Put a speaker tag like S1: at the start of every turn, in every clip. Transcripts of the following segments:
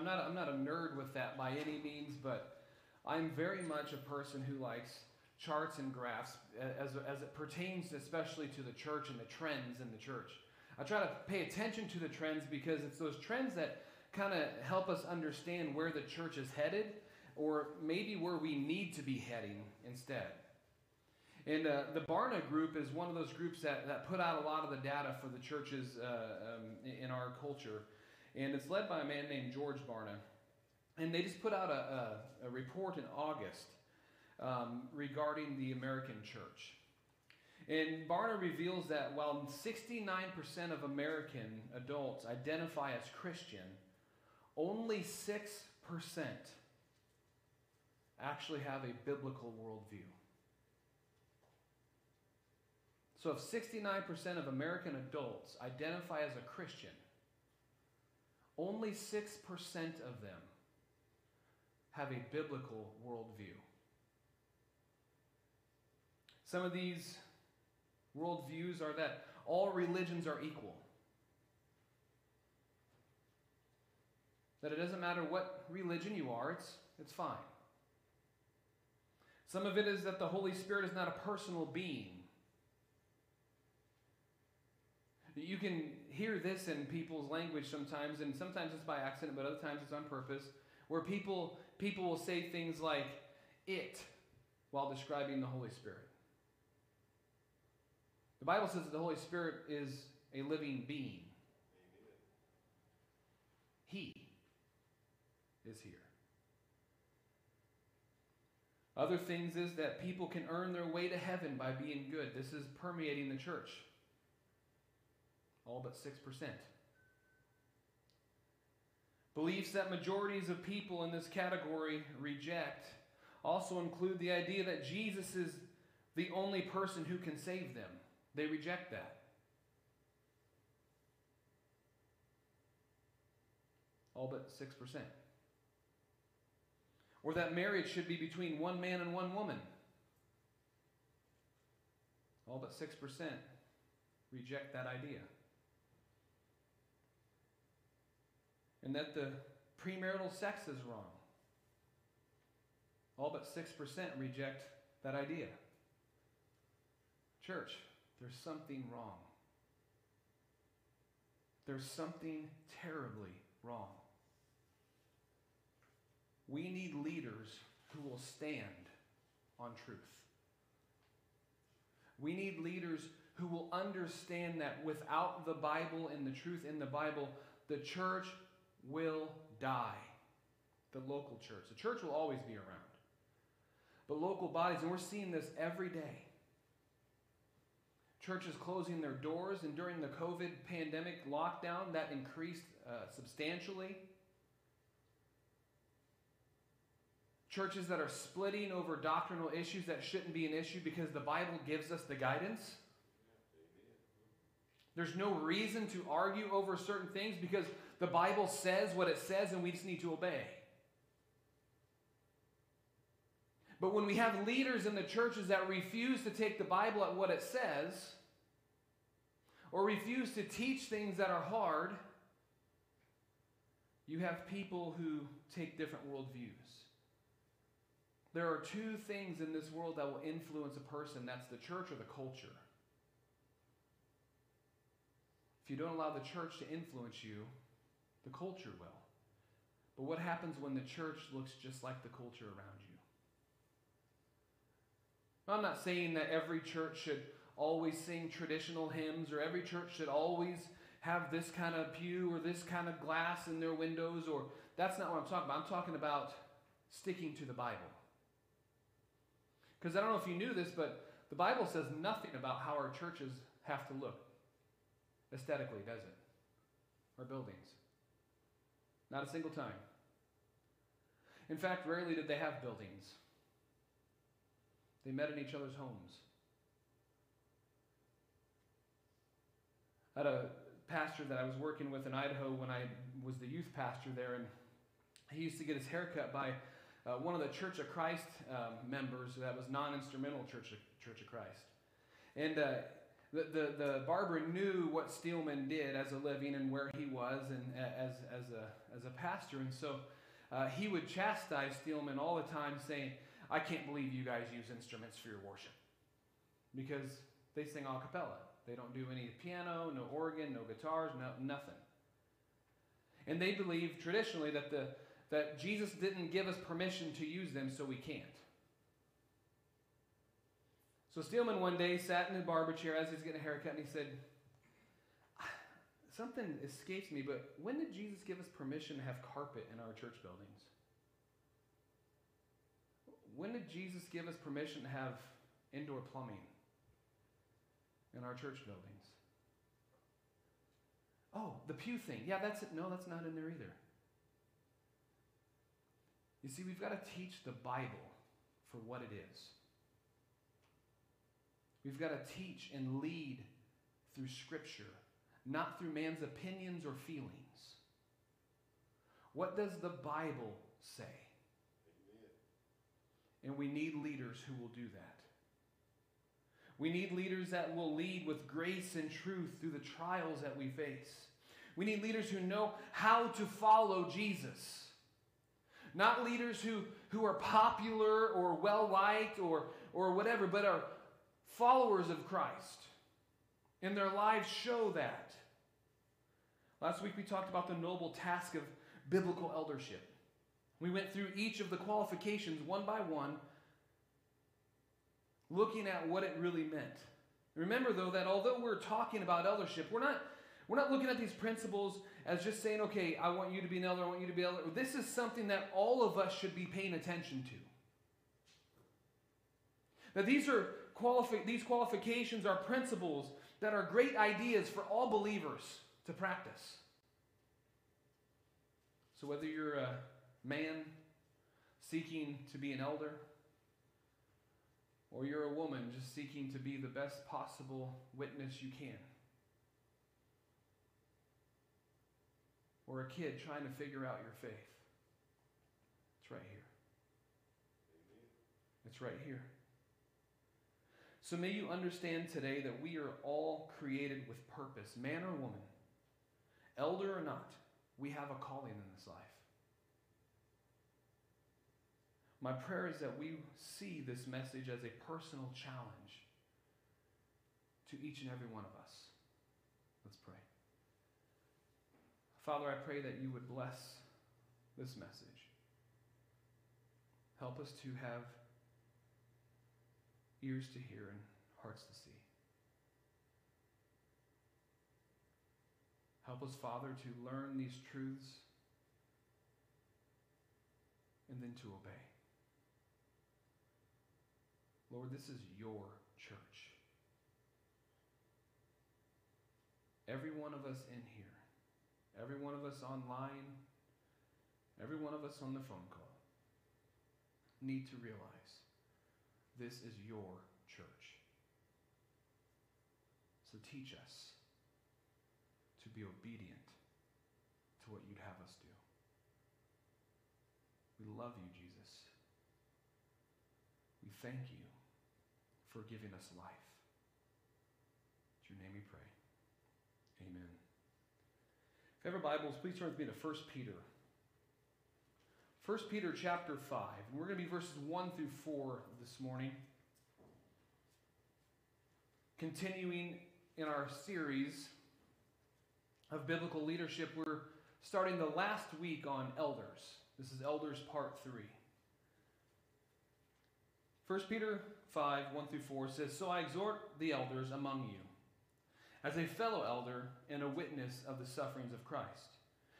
S1: I'm not, I'm not a nerd with that by any means, but I'm very much a person who likes charts and graphs as, as it pertains especially to the church and the trends in the church. I try to pay attention to the trends because it's those trends that kind of help us understand where the church is headed or maybe where we need to be heading instead. And uh, the Barna Group is one of those groups that, that put out a lot of the data for the churches uh, um, in our culture. And it's led by a man named George Barna. And they just put out a, a, a report in August um, regarding the American church. And Barna reveals that while 69% of American adults identify as Christian, only 6% actually have a biblical worldview. So if 69% of American adults identify as a Christian, only 6% of them have a biblical worldview. Some of these worldviews are that all religions are equal. That it doesn't matter what religion you are, it's, it's fine. Some of it is that the Holy Spirit is not a personal being. You can hear this in people's language sometimes, and sometimes it's by accident, but other times it's on purpose, where people, people will say things like it while describing the Holy Spirit. The Bible says that the Holy Spirit is a living being. He is here. Other things is that people can earn their way to heaven by being good. This is permeating the church. All but 6%. Beliefs that majorities of people in this category reject also include the idea that Jesus is the only person who can save them. They reject that. All but 6%. Or that marriage should be between one man and one woman. All but 6% reject that idea. And that the premarital sex is wrong. All but 6% reject that idea. Church, there's something wrong. There's something terribly wrong. We need leaders who will stand on truth. We need leaders who will understand that without the Bible and the truth in the Bible, the church will die. The local church. The church will always be around. But local bodies, and we're seeing this every day churches closing their doors, and during the COVID pandemic lockdown, that increased uh, substantially. Churches that are splitting over doctrinal issues that shouldn't be an issue because the Bible gives us the guidance. There's no reason to argue over certain things because the Bible says what it says and we just need to obey. But when we have leaders in the churches that refuse to take the Bible at what it says, or refuse to teach things that are hard, you have people who take different worldviews. There are two things in this world that will influence a person that's the church or the culture. If you don't allow the church to influence you, the culture will. But what happens when the church looks just like the culture around you? I'm not saying that every church should always sing traditional hymns or every church should always have this kind of pew or this kind of glass in their windows or that's not what I'm talking about. I'm talking about sticking to the Bible. Because I don't know if you knew this, but the Bible says nothing about how our churches have to look aesthetically, does it? Our buildings. Not a single time. In fact, rarely did they have buildings. They met in each other's homes. I had a pastor that I was working with in Idaho when I was the youth pastor there, and he used to get his haircut by uh, one of the Church of Christ um, members that was non-instrumental Church of, Church of Christ. And uh, the, the, the barber knew what Steelman did as a living and where he was and as, as, a, as a pastor. And so uh, he would chastise Steelman all the time, saying, I can't believe you guys use instruments for your worship. Because they sing a cappella. They don't do any piano, no organ, no guitars, no, nothing. And they believe traditionally that, the, that Jesus didn't give us permission to use them, so we can't. So Steelman one day sat in the barber chair as he's getting a haircut and he said, ah, Something escapes me, but when did Jesus give us permission to have carpet in our church buildings? When did Jesus give us permission to have indoor plumbing in our church buildings? Oh, the pew thing. Yeah, that's it. No, that's not in there either. You see, we've got to teach the Bible for what it is. We've got to teach and lead through Scripture, not through man's opinions or feelings. What does the Bible say? And we need leaders who will do that. We need leaders that will lead with grace and truth through the trials that we face. We need leaders who know how to follow Jesus. Not leaders who, who are popular or well liked or, or whatever, but are followers of Christ. And their lives show that. Last week we talked about the noble task of biblical eldership. We went through each of the qualifications one by one, looking at what it really meant. Remember, though, that although we're talking about eldership, we're not, we're not looking at these principles as just saying, okay, I want you to be an elder, I want you to be an elder. This is something that all of us should be paying attention to. That these are qualifi- these qualifications are principles that are great ideas for all believers to practice. So whether you're a man seeking to be an elder, or you're a woman just seeking to be the best possible witness you can, or a kid trying to figure out your faith, it's right here. It's right here. So may you understand today that we are all created with purpose, man or woman, elder or not, we have a calling in this life. My prayer is that we see this message as a personal challenge to each and every one of us. Let's pray. Father, I pray that you would bless this message. Help us to have ears to hear and hearts to see. Help us, Father, to learn these truths and then to obey. Lord, this is your church. Every one of us in here, every one of us online, every one of us on the phone call need to realize this is your church. So teach us to be obedient to what you'd have us do. We love you, Jesus. We thank you for giving us life. In your name we pray. Amen. If you have Bibles, please turn with me to 1 Peter. 1 Peter chapter 5. And we're going to be verses 1 through 4 this morning. Continuing in our series of biblical leadership, we're starting the last week on elders. This is Elders Part 3. 1 Peter 5 1 through 4 says, So I exhort the elders among you, as a fellow elder and a witness of the sufferings of Christ,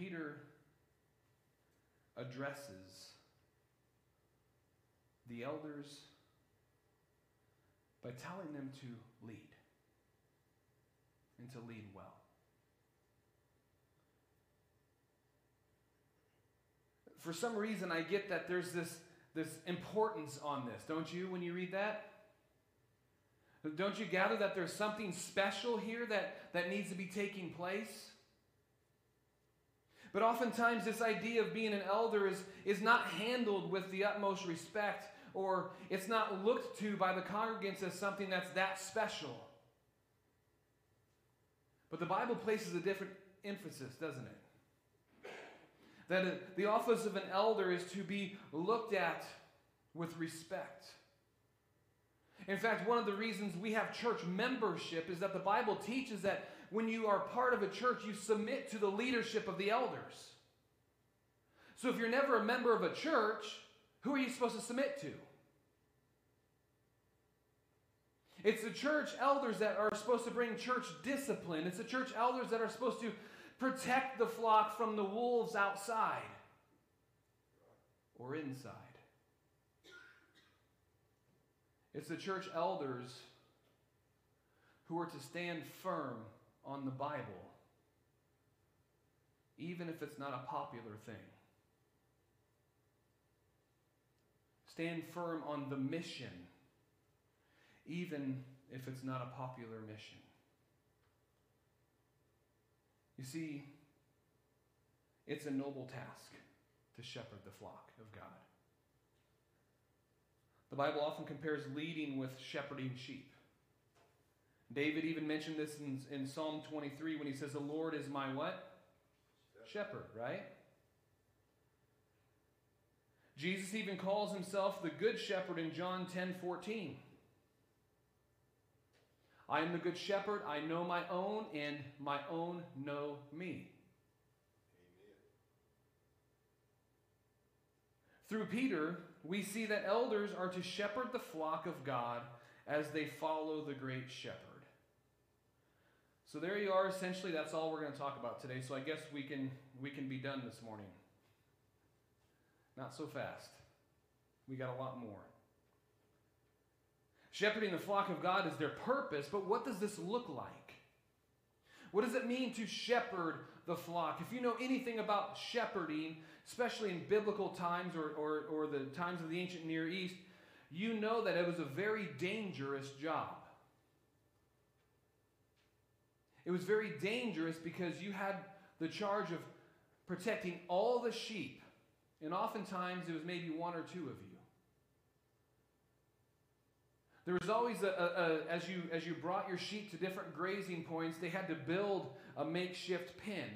S1: Peter addresses the elders by telling them to lead and to lead well. For some reason, I get that there's this, this importance on this, don't you, when you read that? Don't you gather that there's something special here that, that needs to be taking place? But oftentimes, this idea of being an elder is, is not handled with the utmost respect, or it's not looked to by the congregants as something that's that special. But the Bible places a different emphasis, doesn't it? That the office of an elder is to be looked at with respect. In fact, one of the reasons we have church membership is that the Bible teaches that when you are part of a church, you submit to the leadership of the elders. So if you're never a member of a church, who are you supposed to submit to? It's the church elders that are supposed to bring church discipline. It's the church elders that are supposed to protect the flock from the wolves outside or inside. It's the church elders who are to stand firm on the Bible, even if it's not a popular thing. Stand firm on the mission, even if it's not a popular mission. You see, it's a noble task to shepherd the flock of God. The Bible often compares leading with shepherding sheep. David even mentioned this in, in Psalm 23 when he says, The Lord is my what? Shepherd, right? Jesus even calls himself the good shepherd in John 10 14. I am the good shepherd. I know my own, and my own know me. Amen. Through Peter, we see that elders are to shepherd the flock of God as they follow the great shepherd. So there you are. Essentially, that's all we're going to talk about today. So I guess we can we can be done this morning. Not so fast. We got a lot more. Shepherding the flock of God is their purpose, but what does this look like? What does it mean to shepherd the flock? If you know anything about shepherding, especially in biblical times or, or, or the times of the ancient Near East, you know that it was a very dangerous job. It was very dangerous because you had the charge of protecting all the sheep, and oftentimes it was maybe one or two of you. There was always a, a, a, as you as you brought your sheep to different grazing points, they had to build a makeshift pen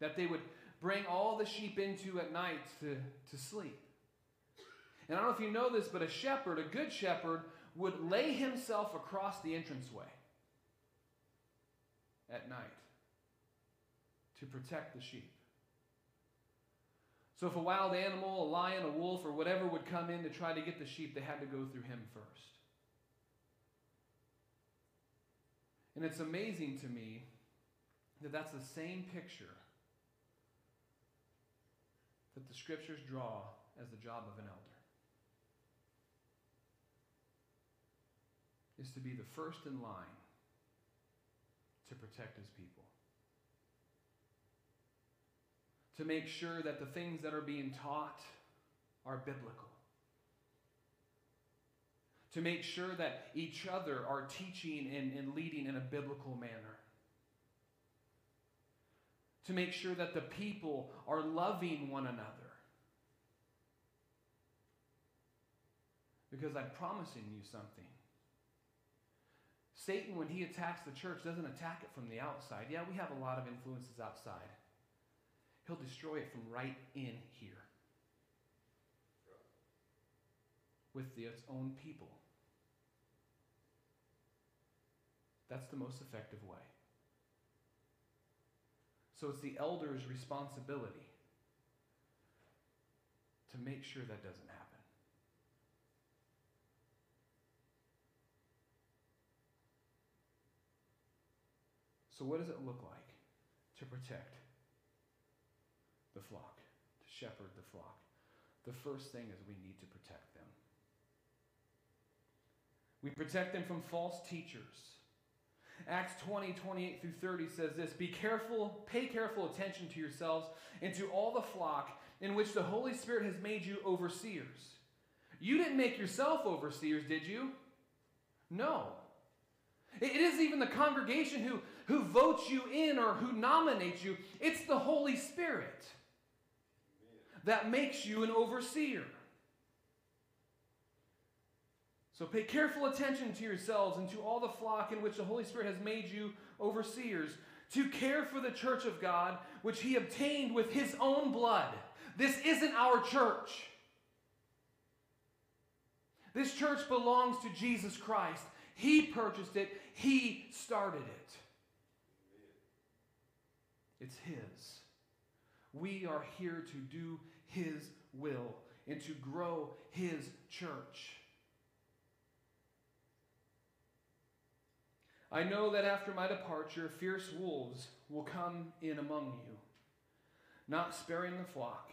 S1: that they would bring all the sheep into at night to, to sleep. And I don't know if you know this, but a shepherd, a good shepherd, would lay himself across the entranceway at night to protect the sheep. So if a wild animal, a lion, a wolf, or whatever would come in to try to get the sheep, they had to go through him first. And it's amazing to me that that's the same picture that the scriptures draw as the job of an elder. Is to be the first in line to protect his people. To make sure that the things that are being taught are biblical. To make sure that each other are teaching and, and leading in a biblical manner. To make sure that the people are loving one another. Because I'm promising you something. Satan, when he attacks the church, doesn't attack it from the outside. Yeah, we have a lot of influences outside. He'll destroy it from right in here with the, its own people. That's the most effective way. So it's the elder's responsibility to make sure that doesn't happen. So, what does it look like to protect the flock, to shepherd the flock? The first thing is we need to protect them. We protect them from false teachers. Acts 20, 28 through 30 says this Be careful, pay careful attention to yourselves and to all the flock in which the Holy Spirit has made you overseers. You didn't make yourself overseers, did you? No. It isn't even the congregation who, who votes you in or who nominates you, it's the Holy Spirit that makes you an overseer. So pay careful attention to yourselves and to all the flock in which the Holy Spirit has made you overseers, to care for the church of God, which he obtained with his own blood. This isn't our church. This church belongs to Jesus Christ. He purchased it, He started it. It's His. We are here to do His will and to grow His church. I know that after my departure, fierce wolves will come in among you, not sparing the flock.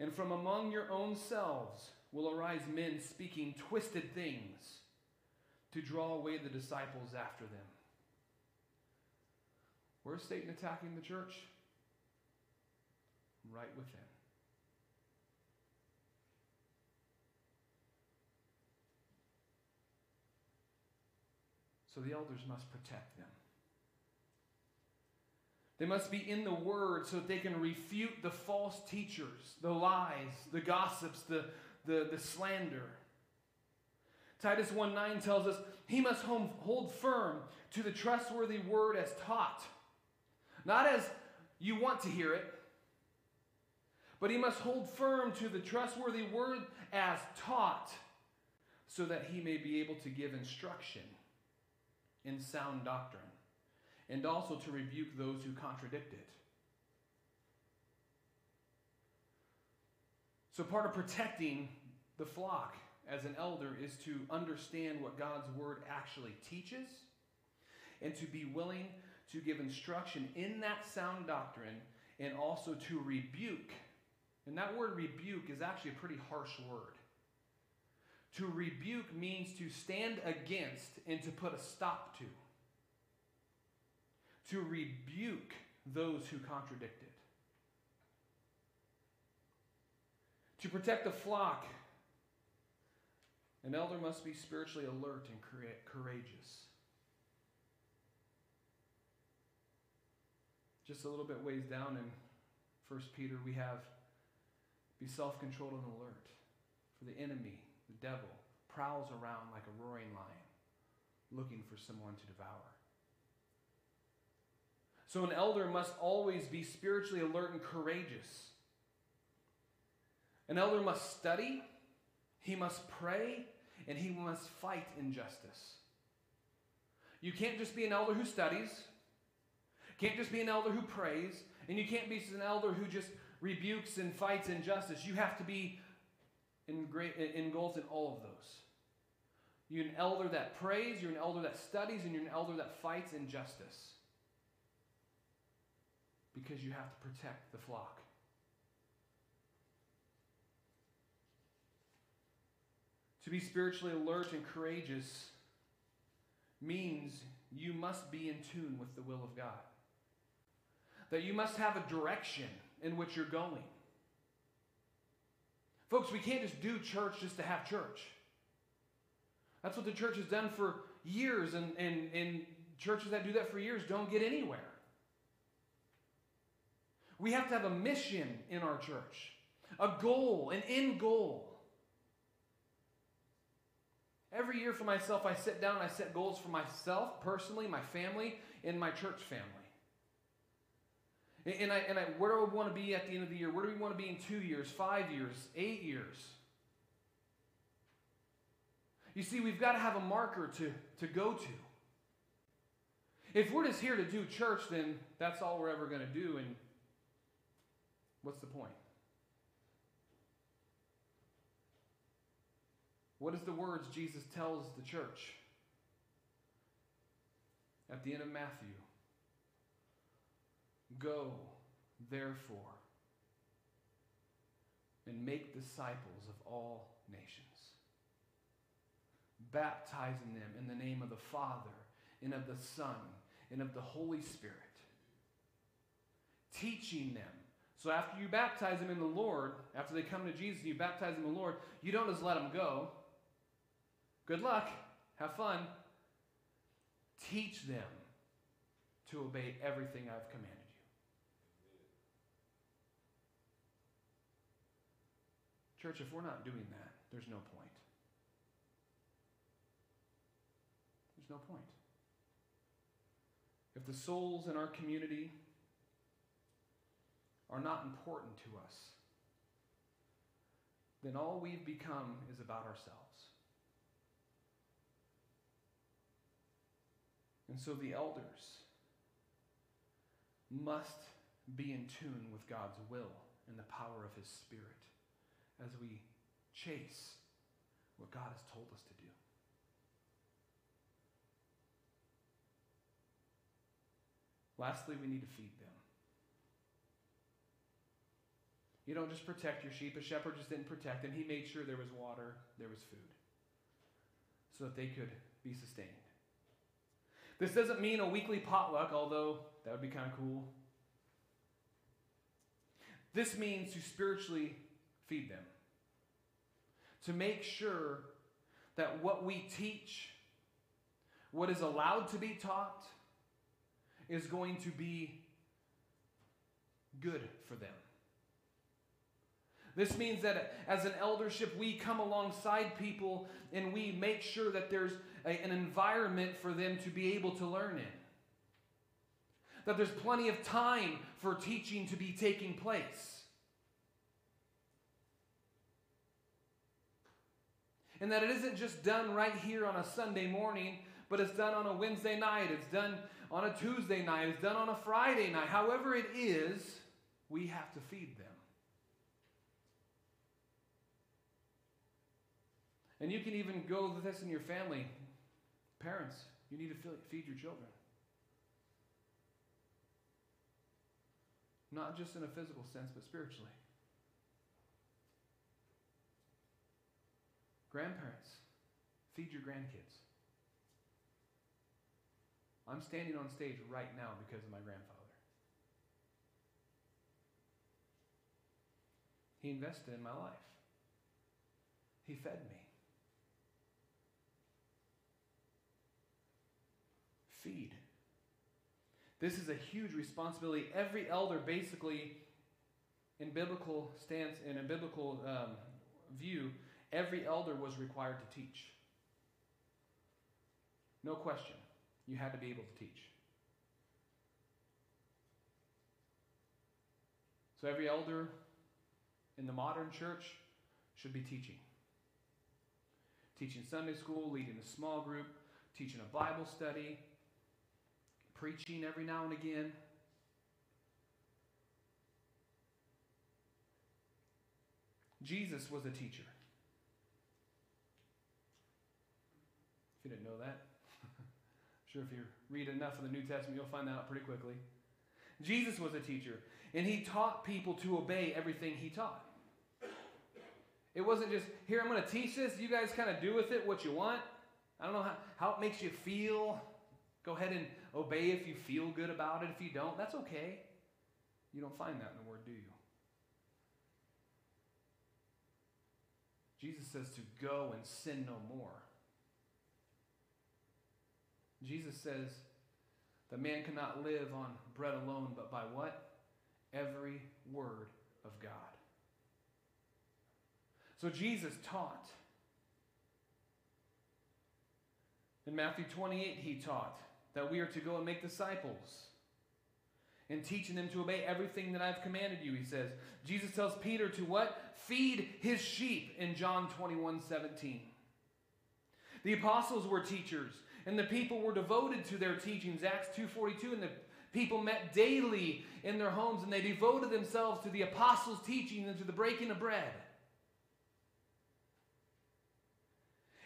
S1: And from among your own selves will arise men speaking twisted things to draw away the disciples after them. Where's Satan attacking the church? Right within. So the elders must protect them. They must be in the word so that they can refute the false teachers, the lies, the gossips, the, the, the slander. Titus 1 9 tells us he must hold firm to the trustworthy word as taught, not as you want to hear it, but he must hold firm to the trustworthy word as taught, so that he may be able to give instruction in sound doctrine, and also to rebuke those who contradict it. So, part of protecting the flock as an elder is to understand what God's word actually teaches and to be willing to give instruction in that sound doctrine and also to rebuke. And that word rebuke is actually a pretty harsh word. To rebuke means to stand against and to put a stop to. To rebuke those who contradict it. To protect the flock an elder must be spiritually alert and courageous. Just a little bit ways down in 1 Peter, we have be self controlled and alert. For the enemy, the devil, prowls around like a roaring lion, looking for someone to devour. So, an elder must always be spiritually alert and courageous. An elder must study he must pray and he must fight injustice. You can't just be an elder who studies, can't just be an elder who prays, and you can't be an elder who just rebukes and fights injustice. You have to be engulfed in all of those. You're an elder that prays, you're an elder that studies, and you're an elder that fights injustice. Because you have to protect the flock. To be spiritually alert and courageous means you must be in tune with the will of God. That you must have a direction in which you're going. Folks, we can't just do church just to have church. That's what the church has done for years, and, and, and churches that do that for years don't get anywhere. We have to have a mission in our church, a goal, an end goal. Every year for myself, I sit down and I set goals for myself, personally, my family, and my church family. And I, and I, where do I want to be at the end of the year? Where do we want to be in two years, five years, eight years? You see, we've got to have a marker to, to go to. If we're just here to do church, then that's all we're ever going to do, and what's the point? What is the words Jesus tells the church at the end of Matthew? Go, therefore, and make disciples of all nations, baptizing them in the name of the Father and of the Son and of the Holy Spirit. Teaching them. So after you baptize them in the Lord, after they come to Jesus and you baptize them in the Lord, you don't just let them go. Good luck. Have fun. Teach them to obey everything I've commanded you. Church, if we're not doing that, there's no point. There's no point. If the souls in our community are not important to us, then all we've become is about ourselves. And so the elders must be in tune with God's will and the power of His Spirit as we chase what God has told us to do. Lastly, we need to feed them. You don't just protect your sheep. A shepherd just didn't protect them. He made sure there was water, there was food, so that they could be sustained. This doesn't mean a weekly potluck, although that would be kind of cool. This means to spiritually feed them, to make sure that what we teach, what is allowed to be taught, is going to be good for them. This means that as an eldership, we come alongside people and we make sure that there's a, an environment for them to be able to learn in. That there's plenty of time for teaching to be taking place. And that it isn't just done right here on a Sunday morning, but it's done on a Wednesday night, it's done on a Tuesday night, it's done on a Friday night. However, it is, we have to feed them. And you can even go with this in your family. Parents, you need to feed your children. Not just in a physical sense, but spiritually. Grandparents, feed your grandkids. I'm standing on stage right now because of my grandfather. He invested in my life. He fed me. feed. This is a huge responsibility. Every elder, basically, in biblical stance, in a biblical um, view, every elder was required to teach. No question. You had to be able to teach. So every elder in the modern church should be teaching. Teaching Sunday school, leading a small group, teaching a Bible study, preaching every now and again. Jesus was a teacher. You didn't know that, sure if you read enough of the New Testament, you'll find that out pretty quickly. Jesus was a teacher, and he taught people to obey everything he taught. It wasn't just, here, I'm going to teach this. You guys kind of do with it what you want. I don't know how, how it makes you feel. Go ahead and obey if you feel good about it. If you don't, that's okay. You don't find that in the Word, do you? Jesus says to go and sin no more. Jesus says that man cannot live on bread alone, but by what? Every word of God. So Jesus taught. In Matthew 28, he taught that we are to go and make disciples and teaching them to obey everything that I've commanded you, he says. Jesus tells Peter to what? Feed his sheep in John 21 17. The apostles were teachers, and the people were devoted to their teachings. Acts 2.42, and the people met daily in their homes, and they devoted themselves to the apostles' teaching and to the breaking of bread.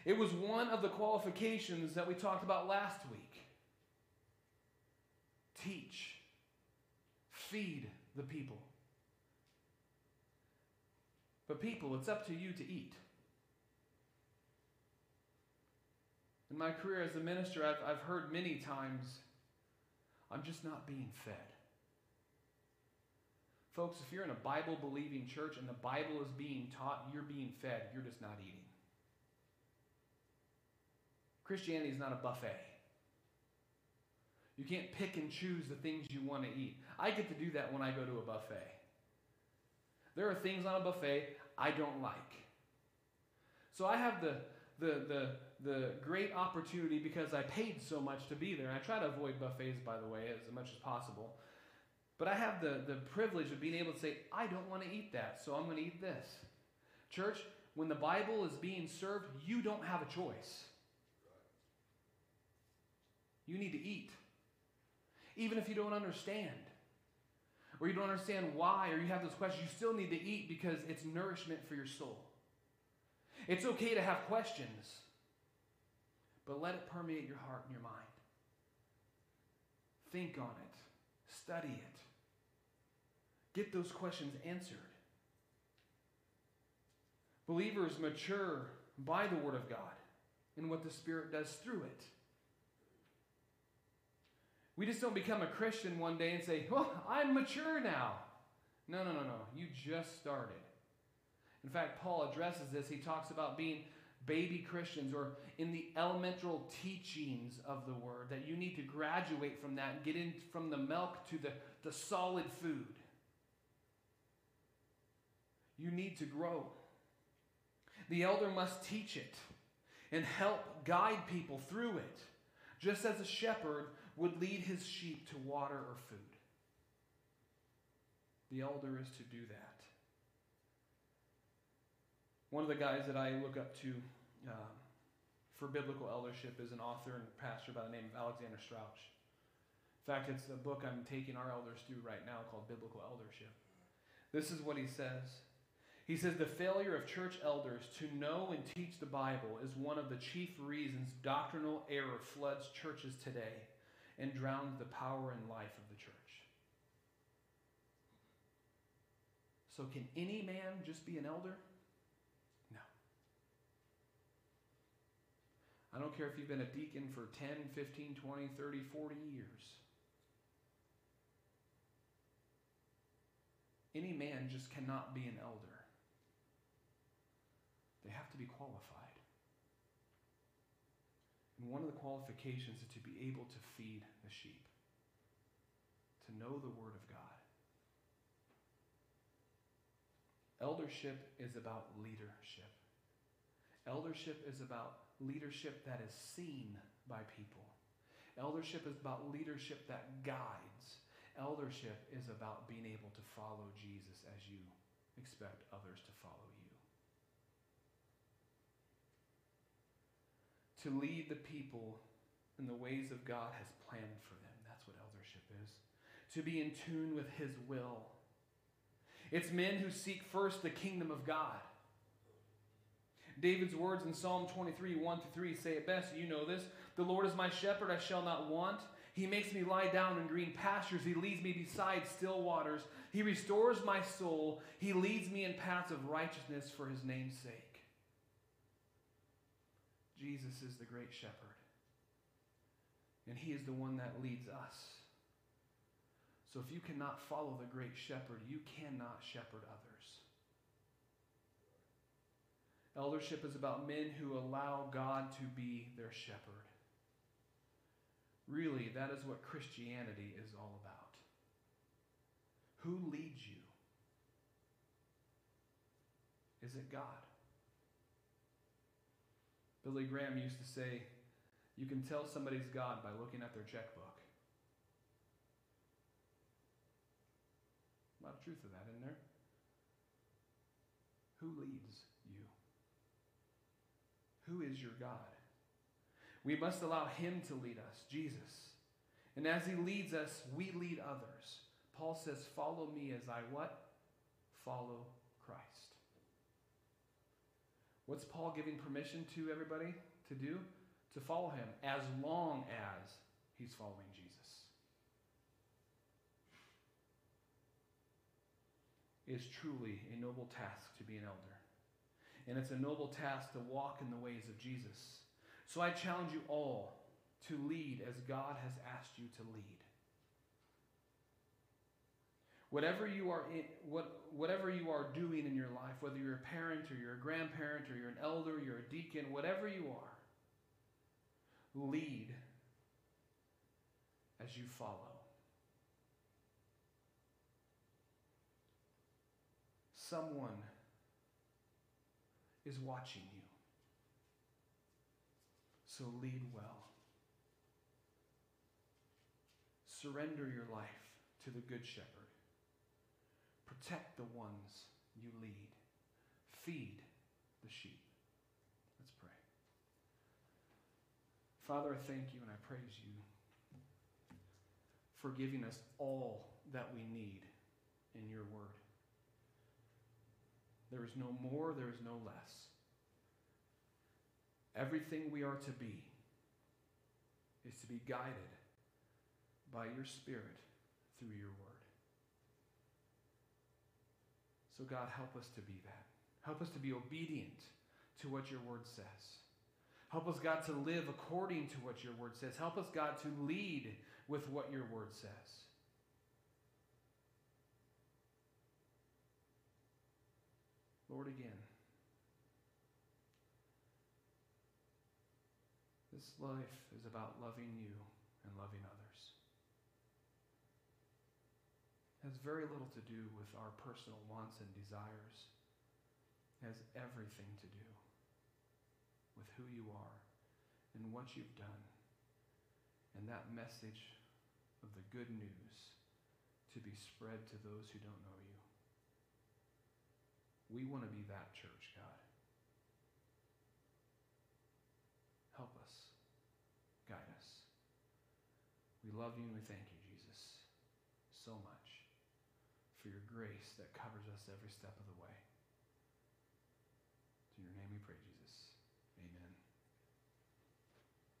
S1: It was one of the qualifications that we talked about last week teach, feed the people. But, people, it's up to you to eat. In my career as a minister, I've, I've heard many times, I'm just not being fed. Folks, if you're in a Bible believing church and the Bible is being taught, you're being fed, you're just not eating. Christianity is not a buffet. You can't pick and choose the things you want to eat. I get to do that when I go to a buffet. There are things on a buffet I don't like. So I have the, the, the, the great opportunity because I paid so much to be there. I try to avoid buffets, by the way, as much as possible. But I have the, the privilege of being able to say, I don't want to eat that, so I'm going to eat this. Church, when the Bible is being served, you don't have a choice. You need to eat. Even if you don't understand, or you don't understand why, or you have those questions, you still need to eat because it's nourishment for your soul. It's okay to have questions, but let it permeate your heart and your mind. Think on it, study it, get those questions answered. Believers mature by the Word of God and what the Spirit does through it. We just don't become a Christian one day and say, Well, I'm mature now. No, no, no, no. You just started. In fact, Paul addresses this. He talks about being baby Christians or in the elemental teachings of the word, that you need to graduate from that and get in from the milk to the, the solid food. You need to grow. The elder must teach it and help guide people through it, just as a shepherd would lead his sheep to water or food. The elder is to do that. One of the guys that I look up to uh, for biblical eldership is an author and pastor by the name of Alexander Strauch. In fact, it's a book I'm taking our elders through right now called Biblical Eldership. This is what he says. He says the failure of church elders to know and teach the Bible is one of the chief reasons doctrinal error floods churches today and drowns the power and life of the church. So, can any man just be an elder? I don't care if you've been a deacon for 10, 15, 20, 30, 40 years. Any man just cannot be an elder. They have to be qualified. And one of the qualifications is to be able to feed the sheep, to know the Word of God. Eldership is about leadership. Eldership is about leadership that is seen by people. Eldership is about leadership that guides. Eldership is about being able to follow Jesus as you expect others to follow you. To lead the people in the ways of God has planned for them. That's what eldership is. To be in tune with His will. It's men who seek first the kingdom of God. David's words in Psalm 23, 1 to 3 say it best. You know this. The Lord is my shepherd, I shall not want. He makes me lie down in green pastures. He leads me beside still waters. He restores my soul. He leads me in paths of righteousness for his name's sake. Jesus is the great shepherd. And he is the one that leads us. So if you cannot follow the great shepherd, you cannot shepherd others. Eldership is about men who allow God to be their shepherd. Really, that is what Christianity is all about. Who leads you? Is it God? Billy Graham used to say, you can tell somebody's God by looking at their checkbook. A lot of truth to that, isn't there? Who leads? Who is your God? We must allow Him to lead us, Jesus. And as He leads us, we lead others. Paul says, Follow me as I what? Follow Christ. What's Paul giving permission to everybody to do? to follow him as long as he's following Jesus. It is truly a noble task to be an elder. And it's a noble task to walk in the ways of Jesus. So I challenge you all to lead as God has asked you to lead. Whatever you are in, what, whatever you are doing in your life, whether you're a parent or you're a grandparent or you're an elder, you're a deacon, whatever you are, lead as you follow. Someone is watching you. So lead well. Surrender your life to the Good Shepherd. Protect the ones you lead. Feed the sheep. Let's pray. Father, I thank you and I praise you for giving us all that we need in your word. There is no more, there is no less. Everything we are to be is to be guided by your Spirit through your word. So, God, help us to be that. Help us to be obedient to what your word says. Help us, God, to live according to what your word says. Help us, God, to lead with what your word says. Lord, again, this life is about loving you and loving others. It has very little to do with our personal wants and desires. It has everything to do with who you are and what you've done and that message of the good news to be spread to those who don't know you. We want to be that church, God. Help us. Guide us. We love you and we thank you, Jesus, so much for your grace that covers us every step of the way.